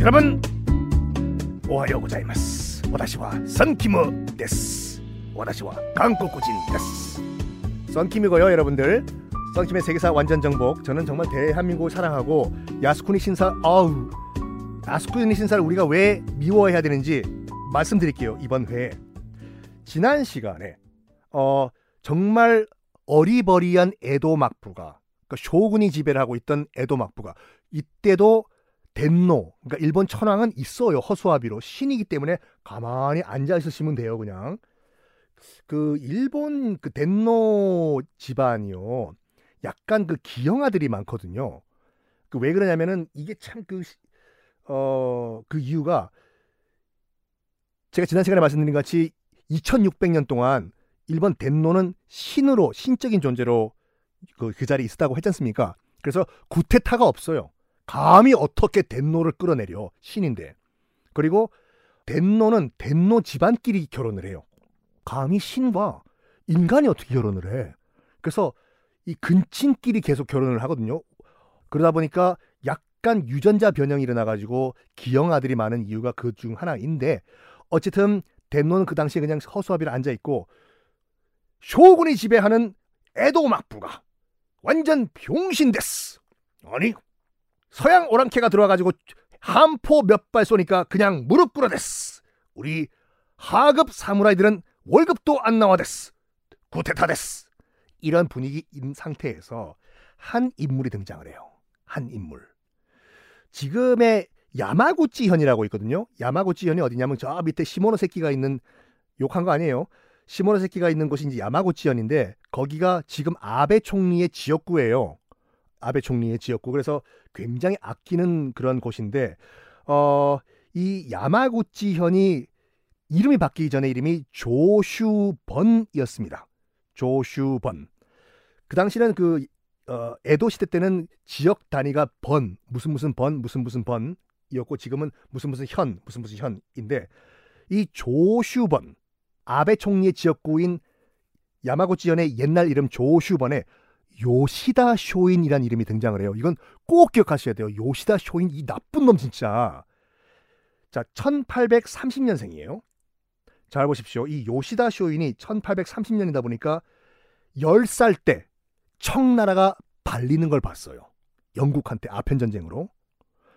여러분 오하요 고자이마스. 와다시와 선키무 데스. 와다시와 한국구진 데스. 선킴이고요 여러분들. 선킴의 세계사 완전 정복. 저는 정말 대한민국을 사랑하고 야스쿠니 신사 아우 야스쿠니 신사를 우리가 왜 미워해야 되는지 말씀드릴게요 이번 회에 지난 시간에 어 정말 어리버리한 에도 막부가 그러니까 쇼군이 지배를 하고 있던 에도 막부가 이때도 덴노 그러니까 일본 천황은 있어요. 허수아비로. 신이기 때문에 가만히 앉아 있으시면 돼요 그냥. 그 일본 그 덴노 집안이요. 약간 그 기형아들이 많거든요. 그 왜 그러냐면은 이게 참 그 어, 그 이유가 제가 지난 시간에 말씀드린 같이 2600년 동안 일본 덴노는 신으로 신적인 존재로 그, 그 자리에 있었다고 했지 않습니까? 그래서 구테타가 없어요. 감히 어떻게 덴노를 끌어내려 신인데 그리고 덴노는 덴노 집안끼리 결혼을 해요. 감히 신과 인간이 어떻게 결혼을 해? 그래서 이 근친끼리 계속 결혼을 하거든요. 그러다 보니까 약간 유전자 변형이 일어나가지고 기형 아들이 많은 이유가 그 중 하나인데 어쨌든 덴노는 그 당시에 그냥 허수아비로 앉아 있고 쇼군이 지배하는 에도 막부가 완전 병신 됐어. 아니 서양 오랑캐가 들어와가지고 한포 몇 발 쏘니까 그냥 무릎 꿇어댔어. 우리 하급 사무라이들은 월급도 안 나와댔어. 구테타 됐어. 이런 분위기인 상태에서 한 인물이 등장을 해요. 한 인물. 지금의 야마구치 현이라고 있거든요. 야마구치 현이 어디냐면 저 밑에 시모노세키가 있는 욕한 거 아니에요. 시모노세키가 있는 곳이 이제 야마구치현인데 거기가 지금 아베 총리의 지역구예요. 아베 총리의 지역구. 그래서 굉장히 아끼는 그런 곳인데 어, 이 야마구치현이 이름이 바뀌기 전에 이름이 조슈번이었습니다. 조슈번. 그 당시는 그 어, 에도 시대 때는 지역 단위가 번 무슨 무슨 번 무슨 무슨 번이었고 지금은 무슨 무슨 현 무슨 무슨 현인데 이 조슈번 아베 총리의 지역구인 야마구치현의 옛날 이름 조슈번에 요시다 쇼인이라는 이름이 등장을 해요. 이건 꼭 기억하셔야 돼요. 요시다 쇼인 이 나쁜 놈 진짜. 자, 1830년생이에요. 잘 보십시오. 이 요시다 쇼인이 1830년이다 보니까 10살 때 청나라가 발리는 걸 봤어요. 영국한테 아편 전쟁으로.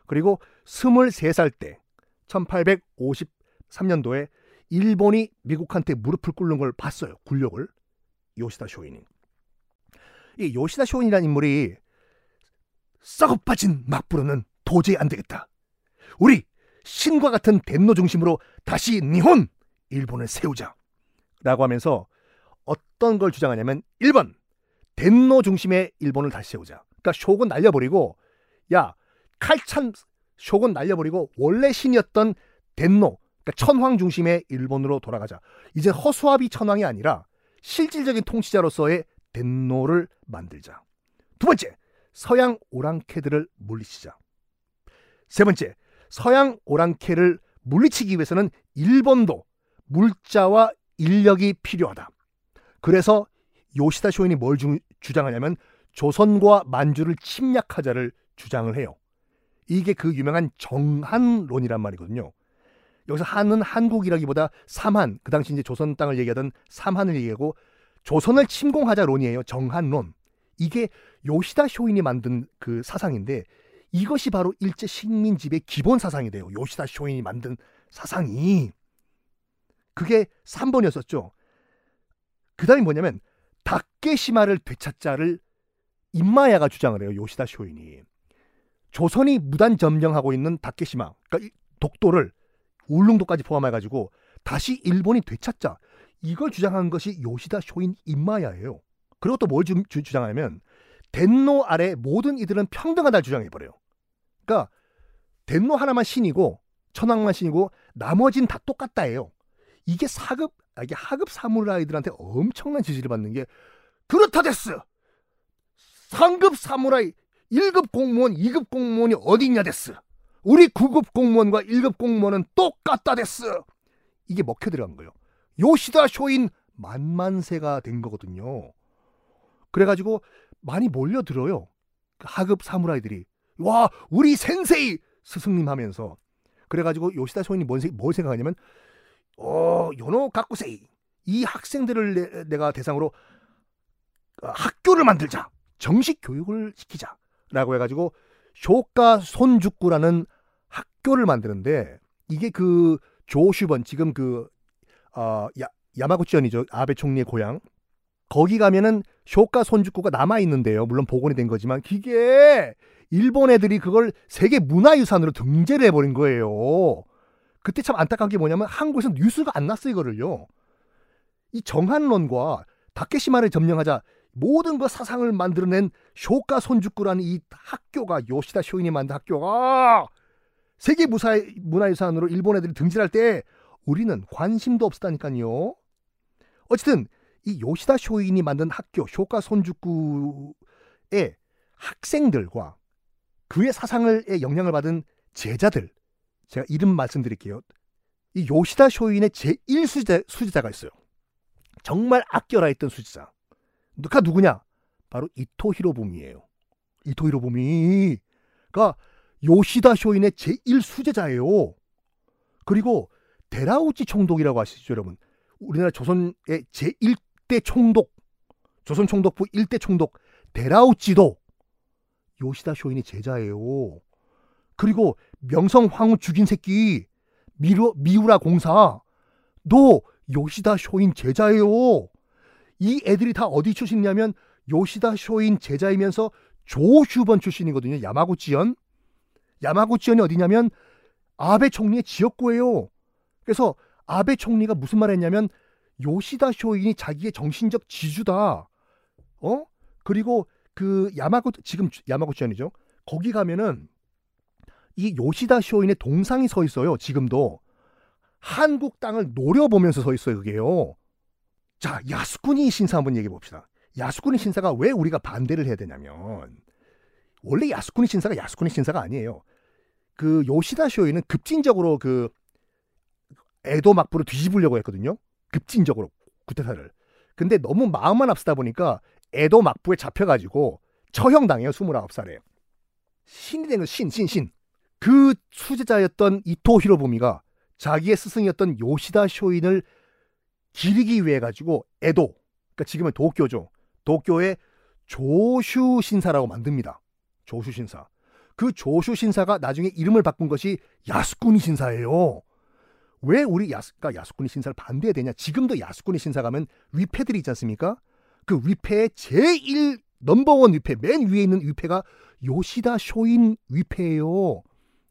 그리고 23살 때 1853년도에 일본이 미국한테 무릎을 꿇는 걸 봤어요. 굴욕을. 요시다 쇼인이. 이 요시다 쇼인이라는 인물이 썩어 빠진 막부로는 도저히 안 되겠다. 우리 신과 같은 덴노 중심으로 다시 니혼 일본을 세우자. 라고 하면서 어떤 걸 주장하냐면 1번 덴노 중심의 일본을 다시 세우자. 그러니까 쇼군 날려버리고 야 칼찬 쇼군 날려버리고 원래 신이었던 덴노 그러니까 천황 중심의 일본으로 돌아가자. 이제 허수아비 천황이 아니라 실질적인 통치자로서의 덴노를 만들자. 두 번째, 서양 오랑캐들을 물리치자. 세 번째, 서양 오랑캐를 물리치기 위해서는 일본도 물자와 인력이 필요하다. 그래서 요시다 쇼인이 뭘 주, 주장하냐면 조선과 만주를 침략하자를 주장을 해요. 이게 그 유명한 정한론이란 말이거든요. 여기서 한은 한국이라기보다 삼한, 그 당시 이제 조선 땅을 얘기하던 삼한을 얘기하고 조선을 침공하자론이에요. 정한론. 이게 요시다 쇼인이 만든 그 사상인데 이것이 바로 일제 식민지배 기본 사상이 돼요. 요시다 쇼인이 만든 사상이. 그게 3번이었었죠. 그 다음이 뭐냐면 다케시마를 되찾자를 임마야가 주장을 해요. 요시다 쇼인이. 조선이 무단 점령하고 있는 다케시마, 그러니까 독도를 울릉도까지 포함해가지고 다시 일본이 되찾자. 이걸 주장한 것이 요시다 쇼인 임마야예요. 그리고 또 뭘 주장하냐면 덴노 아래 모든 이들은 평등하다 주장해버려요. 그러니까 덴노 하나만 신이고 천황만 신이고 나머진 다 똑같다예요. 이게 사급 아, 이게 하급 사무라이들한테 엄청난 지지를 받는 게 그렇다 됐어. 상급 사무라이 1급 공무원 2급 공무원이 어디냐 됐어. 우리 9급 공무원과 1급 공무원은 똑같다 됐어. 이게 먹혀 들어간 거예요. 요시다 쇼인 만만세가 된 거거든요. 그래가지고 많이 몰려들어요. 하급 사무라이들이 와 우리 센세이 스승님 하면서 그래가지고 요시다 쇼인이 뭔, 뭘 생각하냐면 어 요노 가꾸세이 이 학생들을 내, 가 대상으로 어, 학교를 만들자 정식 교육을 시키자라고 해가지고 쇼가 손죽구라는 학교를 만드는데 이게 그 조슈번 지금 그 어, 야, 야마구치현이죠 아베 총리의 고향 거기 가면은 쇼가 손죽구가 남아 있는데요. 물론 복원이 된 거지만 그게 일본 애들이 그걸 세계 문화유산으로 등재를 해버린 거예요. 그때 참 안타까운 게 뭐냐면 한국에서 뉴스가 안 났어 이거를요. 이 정한론과 다케시마를 점령하자 모든 그 사상을 만들어낸 쇼가 손죽구라는 이 학교가 요시다 쇼인이 만든 학교가 세계 문화유산으로 일본 애들이 등재할 때 우리는 관심도 없었다니까요. 어쨌든 이 요시다 쇼인이 만든 학교 쇼가 손죽구의 학생들과 그의 사상을 영향을 받은 제자들 제가 이름 말씀드릴게요. 이 요시다 쇼인의 제1수제자 수제자가 있어요. 정말 아껴라 했던 수제자. 누가 누구냐? 바로 이토 히로부미예요. 이토 히로부미가 요시다 쇼인의 제1 수제자예요. 그리고 데라우치 총독이라고 아시죠, 여러분? 우리나라 조선의 제1대 총독, 조선 총독부 1대 총독 데라우치도 요시다 쇼인의 제자예요. 그리고 명성 황후 죽인 새끼 미루, 미우라 공사 너 요시다 쇼인 제자예요. 이 애들이 다 어디 출신이냐면 요시다 쇼인 제자이면서 조슈번 출신이거든요. 야마구치현. 야마구치현이 어디냐면 아베 총리의 지역구예요. 그래서 아베 총리가 무슨 말 했냐면 요시다 쇼인이 자기의 정신적 지주다. 어? 그리고 그 야마구 지금 야마구치현이죠. 거기 가면은 이 요시다 쇼인의 동상이 서 있어요. 지금도 한국 땅을 노려보면서 서 있어요. 그게요. 자, 야스쿠니 신사 한번 얘기해 봅시다. 야스쿠니 신사가 왜 우리가 반대를 해야 되냐면 원래 야스쿠니 신사가 야스쿠니 신사가 아니에요. 그 요시다 쇼이는 급진적으로 그 에도 막부를 뒤집으려고 했거든요. 급진적으로 구테타를. 근데 너무 마음만 앞서다 보니까 에도 막부에 잡혀가지고 처형당해요. 29살에. 신이 된 거 신, 신, 신. 그 수제자였던 이토 히로부미가 자기의 스승이었던 요시다 쇼인을 기리기 위해 가지고 에도, 그러니까 지금은 도쿄죠. 도쿄의 조슈 신사라고 만듭니다. 조슈 신사. 그 조슈 신사가 나중에 이름을 바꾼 것이 야스쿠니 신사예요. 왜 우리 야스가 야스쿠니 신사를 반대해야 되냐? 지금도 야스쿠니 신사 가면 위패들이 있지 않습니까? 그 위패의 제1 넘버원 위패 맨 위에 있는 위패가 요시다 쇼인 위패예요.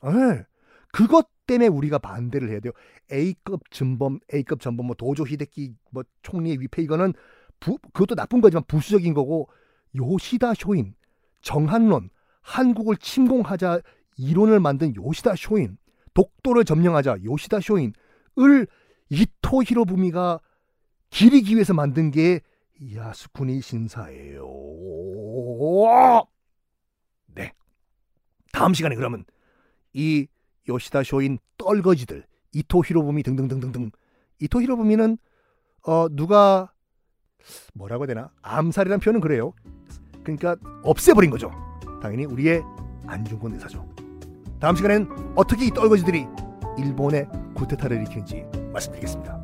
네. 그것 때문에 우리가 반대를 해야 돼요. A급 전범, A급 전범, 뭐 도조 히데키 뭐 총리의 위패 이거는 부, 그것도 나쁜 거지만 부수적인 거고 요시다 쇼인, 정한론, 한국을 침공하자 이론을 만든 요시다 쇼인, 독도를 점령하자 요시다 쇼인을 이토 히로부미가 기리기 위해서 만든 게 야스쿠니 신사예요. 네. 다음 시간에 그러면 이 요시다 쇼인 떨거지들 이토 히로부미 등등등등등 이토 히로부미는 어 누가 뭐라고 해야 되나 암살이란 표현은 그래요. 그러니까 없애버린 거죠. 당연히 우리의 안중근 의사죠. 다음 시간엔 어떻게 이 떨거지들이 일본의 구테타를 일으키는지 말씀드리겠습니다.